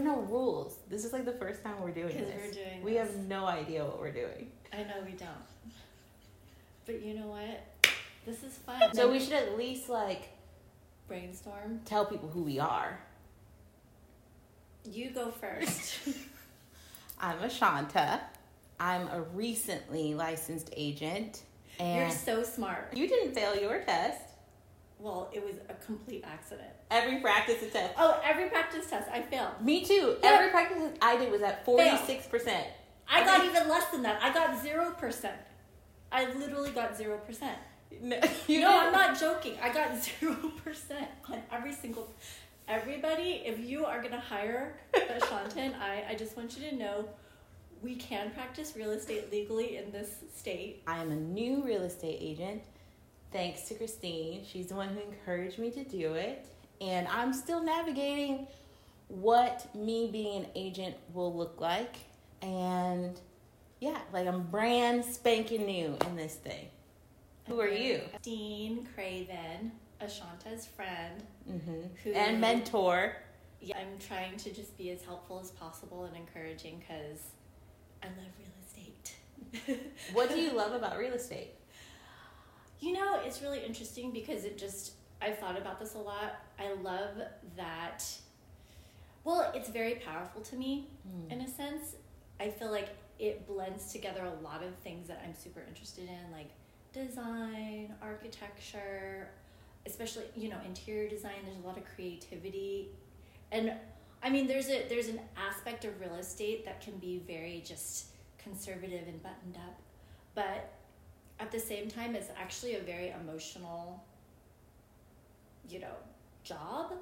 are no rules. This is like the first time we're doing this. we're doing we this. have no idea what we're doing. I know we don't. But you know what? This is fun. So we should at least like brainstorm. tell people who we are. You go first. I'm Ashanta. I'm a recently licensed agent, You're so smart. you didn't fail your test. Well, it was a complete accident. Every practice test. Oh, every practice test I failed. Me too. Yeah. Every practice I did was at forty six percent. I got even less than that. I got zero percent. I literally got zero percent. No, No, I'm not joking. I got zero percent on every single. Everybody, if you are gonna hire Ashanta and I, I just want you to know, we can practice real estate legally in this state. I am a new real estate agent. Thanks to Christine. She's the one who encouraged me to do it. And I'm still navigating what me being an agent will look like. And yeah, like I'm brand spanking new in this thing. Who are you? Dean Craven, Ashanta's friend. hmm Who- And mentor. Yeah, I'm trying to just be as helpful as possible and encouraging because I love real estate. What do you love about real estate? You know, it's really interesting because it just, I've thought about this a lot. I love that, well, it's very powerful to me Mm. in a sense. I feel like it blends together a lot of things that I'm super interested in, like design, architecture, especially, you know, interior design. There's a lot of creativity. And I mean, there's a there's an aspect of real estate that can be very just conservative and buttoned up, but at the same time, it's actually a very emotional, you know, job.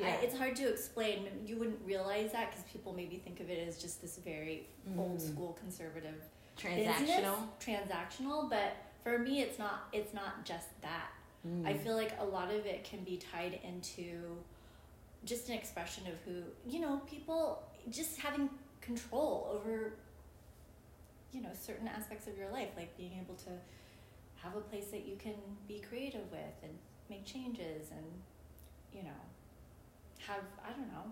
I, it's hard to explain. You wouldn't realize that because people maybe think of it as just this very old Mm. school conservative Transactional. business, transactional. But for me, it's not. It's not just that. Mm. I feel like a lot of it can be tied into just an expression of who you know people just having control over you know certain aspects of your life like being able to have a place that you can be creative with and make changes and you know have i don't know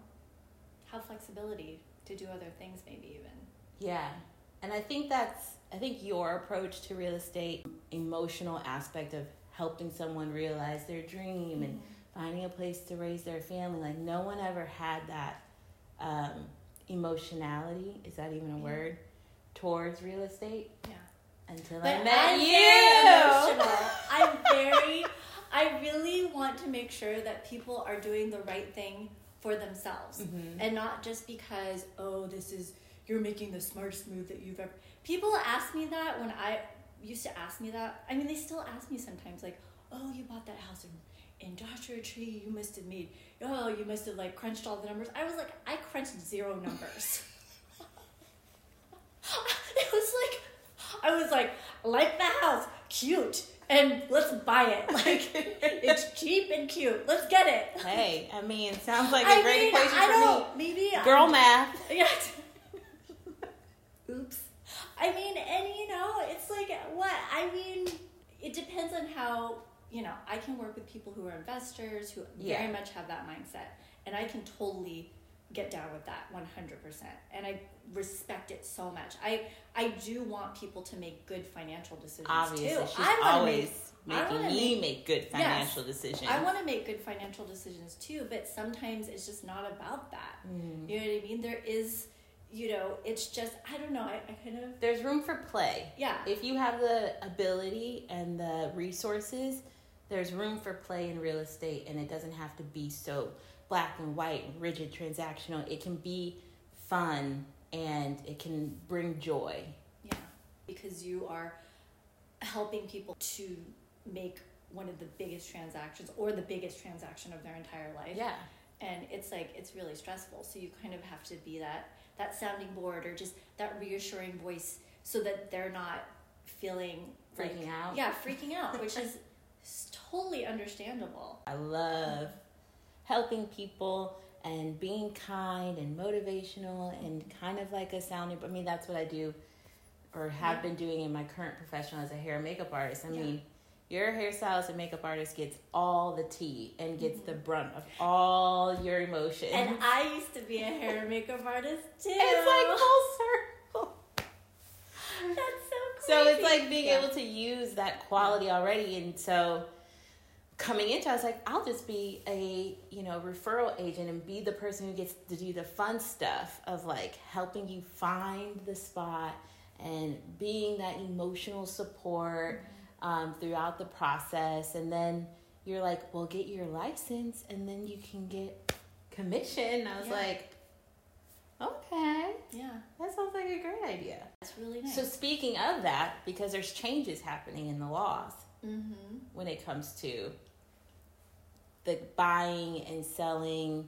have flexibility to do other things maybe even Yeah. And I think that's I think your approach to real estate, emotional aspect of helping someone realize their dream and finding a place to raise their family. Like no one ever had that um, emotionality, is that even a Yeah. word? Towards real estate yeah until But I met I'm you. very. I'm very, I really want to make sure that people are doing the right thing for themselves, Mhm. and not just because oh this is you're making the smartest move that you've ever. People ask me that when I used to ask me that. I mean, they still ask me sometimes like, oh you bought that house in in Joshua Tree. You must have made. Oh, you must have like crunched all the numbers. I was like, I crunched zero numbers. it was like I was like, like the house, cute, and let's buy it. Like it's cheap and cute. Let's get it. Hey, I mean, sounds like a I great mean, equation I for don't. Maybe me. I'm Girl math. Yeah. Oops. I mean, and you know, it's like what I mean. It depends on how you know. I can work with people who are investors who Yeah. very much have that mindset, and I can totally get down with that 100% and i respect it so much i i do want people to make good financial decisions Obviously, too she's I always make- making me make- make good financial decisions. I want to make good financial decisions too, but sometimes it's just not about that. Mm. You know what I mean? There is, you know, it's just, I don't know, I, I kind of, There's room for play. yeah. If you have the ability and the resources, there's room for play in real estate, and it doesn't have to be so black and white rigid transactional. It can be fun and it can bring joy. Yeah, because you are helping people to make one of the biggest transactions or the biggest transaction of their entire life. Yeah. And it's like it's really stressful. So you kind of have to be that that sounding board or just that reassuring voice so that they're not feeling like- Freaking out. Yeah, freaking out, which is totally understandable. I love helping people and being kind and motivational and kind of like a sounding. I mean, that's what I do or have Yeah. been doing in my current profession as a hair and makeup artist. I Yeah. mean, your hairstylist and makeup artist gets all the tea and gets the brunt of all your emotions. Mm-hmm. And I used to be a hair and makeup artist too. it's like full circle. That's so So it's like being Yeah. able to use that quality already. And so coming into, I was like, I'll just be a you know referral agent and be the person who gets to do the fun stuff of like helping you find the spot and being that emotional support um, throughout the process. And then you're like, well, get your license, and then you can get commission. I was Yeah. like, okay, Yeah, that sounds like a great idea. that's really nice. So speaking of that, because there's changes happening in the laws mm-hmm. when it comes to the buying and selling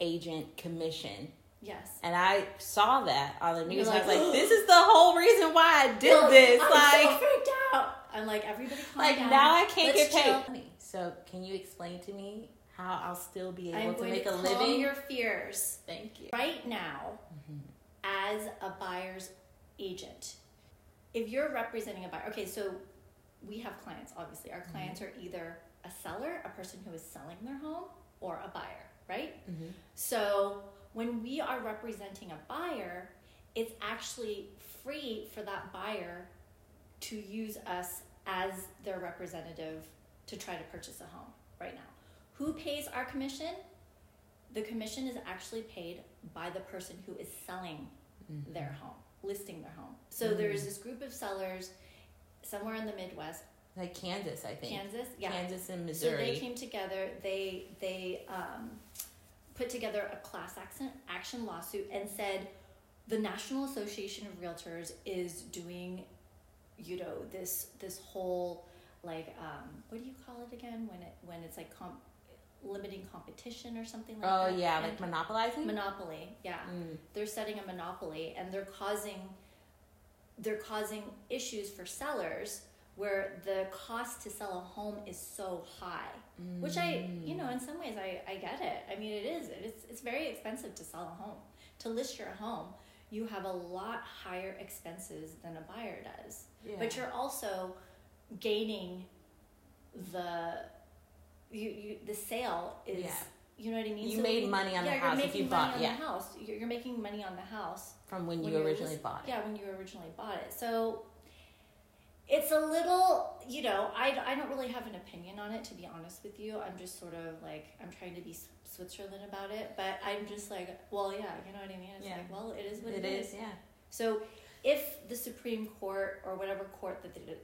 agent commission. Yes. And I saw that on the news. You're I was like, like, this is the whole reason why I did Well, this. I'm like, so freaked out. I'm like, everybody like down. now I can't Let's get paid. So can you explain to me how I'll still be able I'm to make to a living? your fears. Thank you. Right now, mm-hmm. as a buyer's agent, if you're representing a buyer, okay, so we have clients, obviously. Our clients are either a seller, a person who is selling their home, or a buyer, right? Mhm. So when we are representing a buyer, it's actually free for that buyer to use us as their representative to try to purchase a home right now. Who pays our commission? The commission is actually paid by the person who is selling Mm-hmm. their home, listing their home. So there's this group of sellers somewhere in the Midwest, Like Kansas, I think. Kansas, yeah. Kansas and Missouri. So they came together. They they um, put together a class action action lawsuit and said the National Association of Realtors is doing, you know, this this whole like um, what do you call it again when it when it's like comp- limiting competition or something like oh that. Oh yeah, And like monopolizing. monopoly. Yeah Mm. they're setting a monopoly and they're causing they're causing issues for sellers where the cost to sell a home is so high which i you know in some ways i, I get it i mean it is it's, it's very expensive to sell a home to list your home you have a lot higher expenses than a buyer does Yeah. but you're also gaining the you, you the sale is Yeah. You know what I mean. You made money on the house if you money bought- on yeah. the house. You're, you're making money on the house from when, when you originally bought it. Yeah, when you originally bought it. So it's a little, you know, I, I don't really have an opinion on it to be honest with you. I'm just sort of like I'm trying to be Switzerland about it, but I'm just like, well, yeah, you know what I mean. It's Yeah. like, well, it is what it is, yeah. so, if the Supreme Court or whatever court that they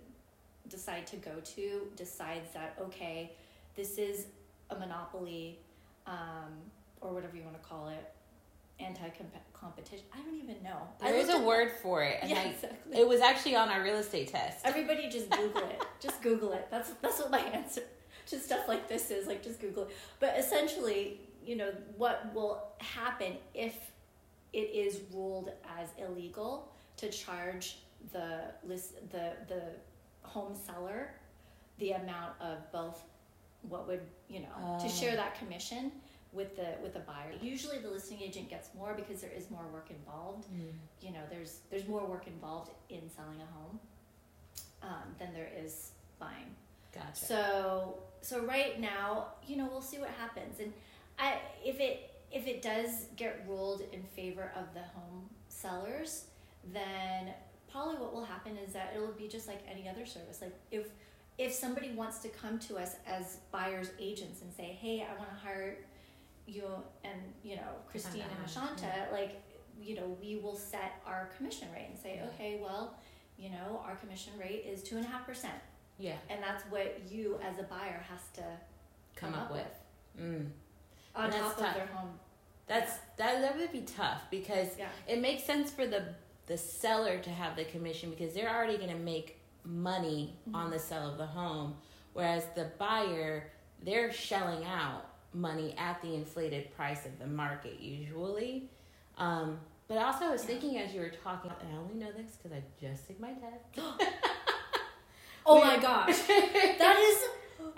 decide to go to decides that okay, this is a monopoly, um, or whatever you want to call it, anti competition. I don't even know. There is a word for it. and Yeah, I- exactly. it was actually on our real estate test. Everybody just Google it. Just Google it. That's that's what my answer to stuff like this is. Like just Google it. But essentially, you know, what will happen if it is ruled as illegal to charge the list the the home seller the amount of both what would you know to Oh. share that commission with the with the buyer. Usually the listing agent gets more because there is more work involved Mm. you know there's there's more work involved in selling a home um, than there is buying Gotcha. so so right now you know we'll see what happens and i if it if it does get ruled in favor of the home sellers then probably what will happen is that it'll be just like any other service like if if somebody wants to come to us as buyers agents and say hey i want to hire you and you know christine and ashanta like you know we will set our commission rate and say Yeah. okay well you know our commission rate is two and a half percent yeah. and that's what you as a buyer has to Come, up, with. Mm. on top tough. of their home That's that. That would be tough because yeah it makes sense for the the seller to have the commission because they're already going to make money on Mhm. the sale of the home, whereas the buyer they're shelling out money at the inflated price of the market usually. Um, but also, I was thinking as you were talking, and I only know this because I just took my test. oh my gosh that is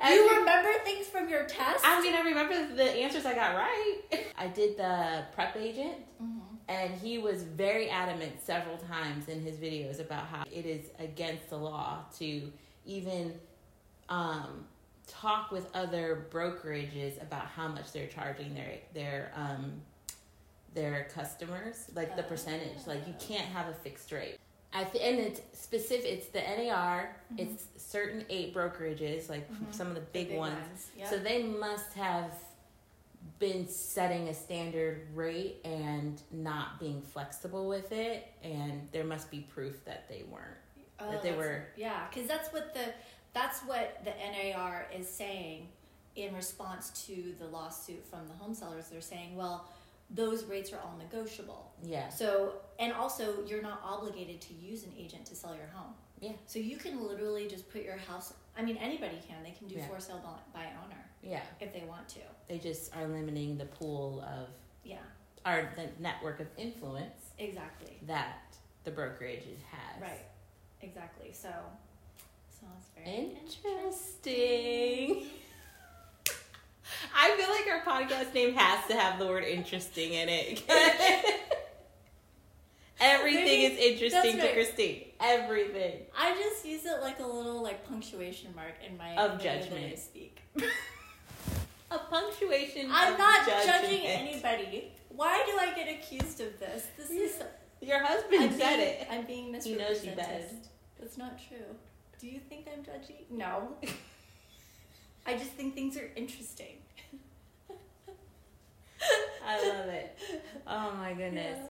As you remember things from your test I mean, I remember the answers I got right. I did the prep agent, Mhm. and he was very adamant several times in his videos about how it is against the law to even um, talk with other brokerages about how much they're charging their their um, their customers, like the percentage. Like you can't have a fixed rate. I th- and it's specific. It's the NAR. Mhm. It's certain eight brokerages, like Mhm. some of the The big, ones. Yep. So they must have been setting a standard rate and not being flexible with it, and there must be proof that they weren't. Oh, that they were- yeah because that's what the that's what the NAR is saying in response to the lawsuit from the home sellers they're saying well those rates are all negotiable Yeah. so and also you're not obligated to use an agent to sell your home Yeah. so you can literally just put your house I mean anybody can they can do Yeah. for sale by- by owner Yeah. if they want to They just are limiting the pool of yeah our the network of influence exactly that the brokerage has. right exactly so so it's very Interesting. I feel like our podcast name has to have the word interesting in it. Everything Maybe is interesting to right. Christine. Everything. I just use it like a little like punctuation mark in my Of in the way that I speak. A punctuation. I'm not judgment. judging anybody. Why do I get accused of this? This is Your husband I'm said being, it. I'm being He misrepresented. knows you best. That's not true. Do you think I'm judgy? No. I just think things are interesting. I love it. Oh my goodness.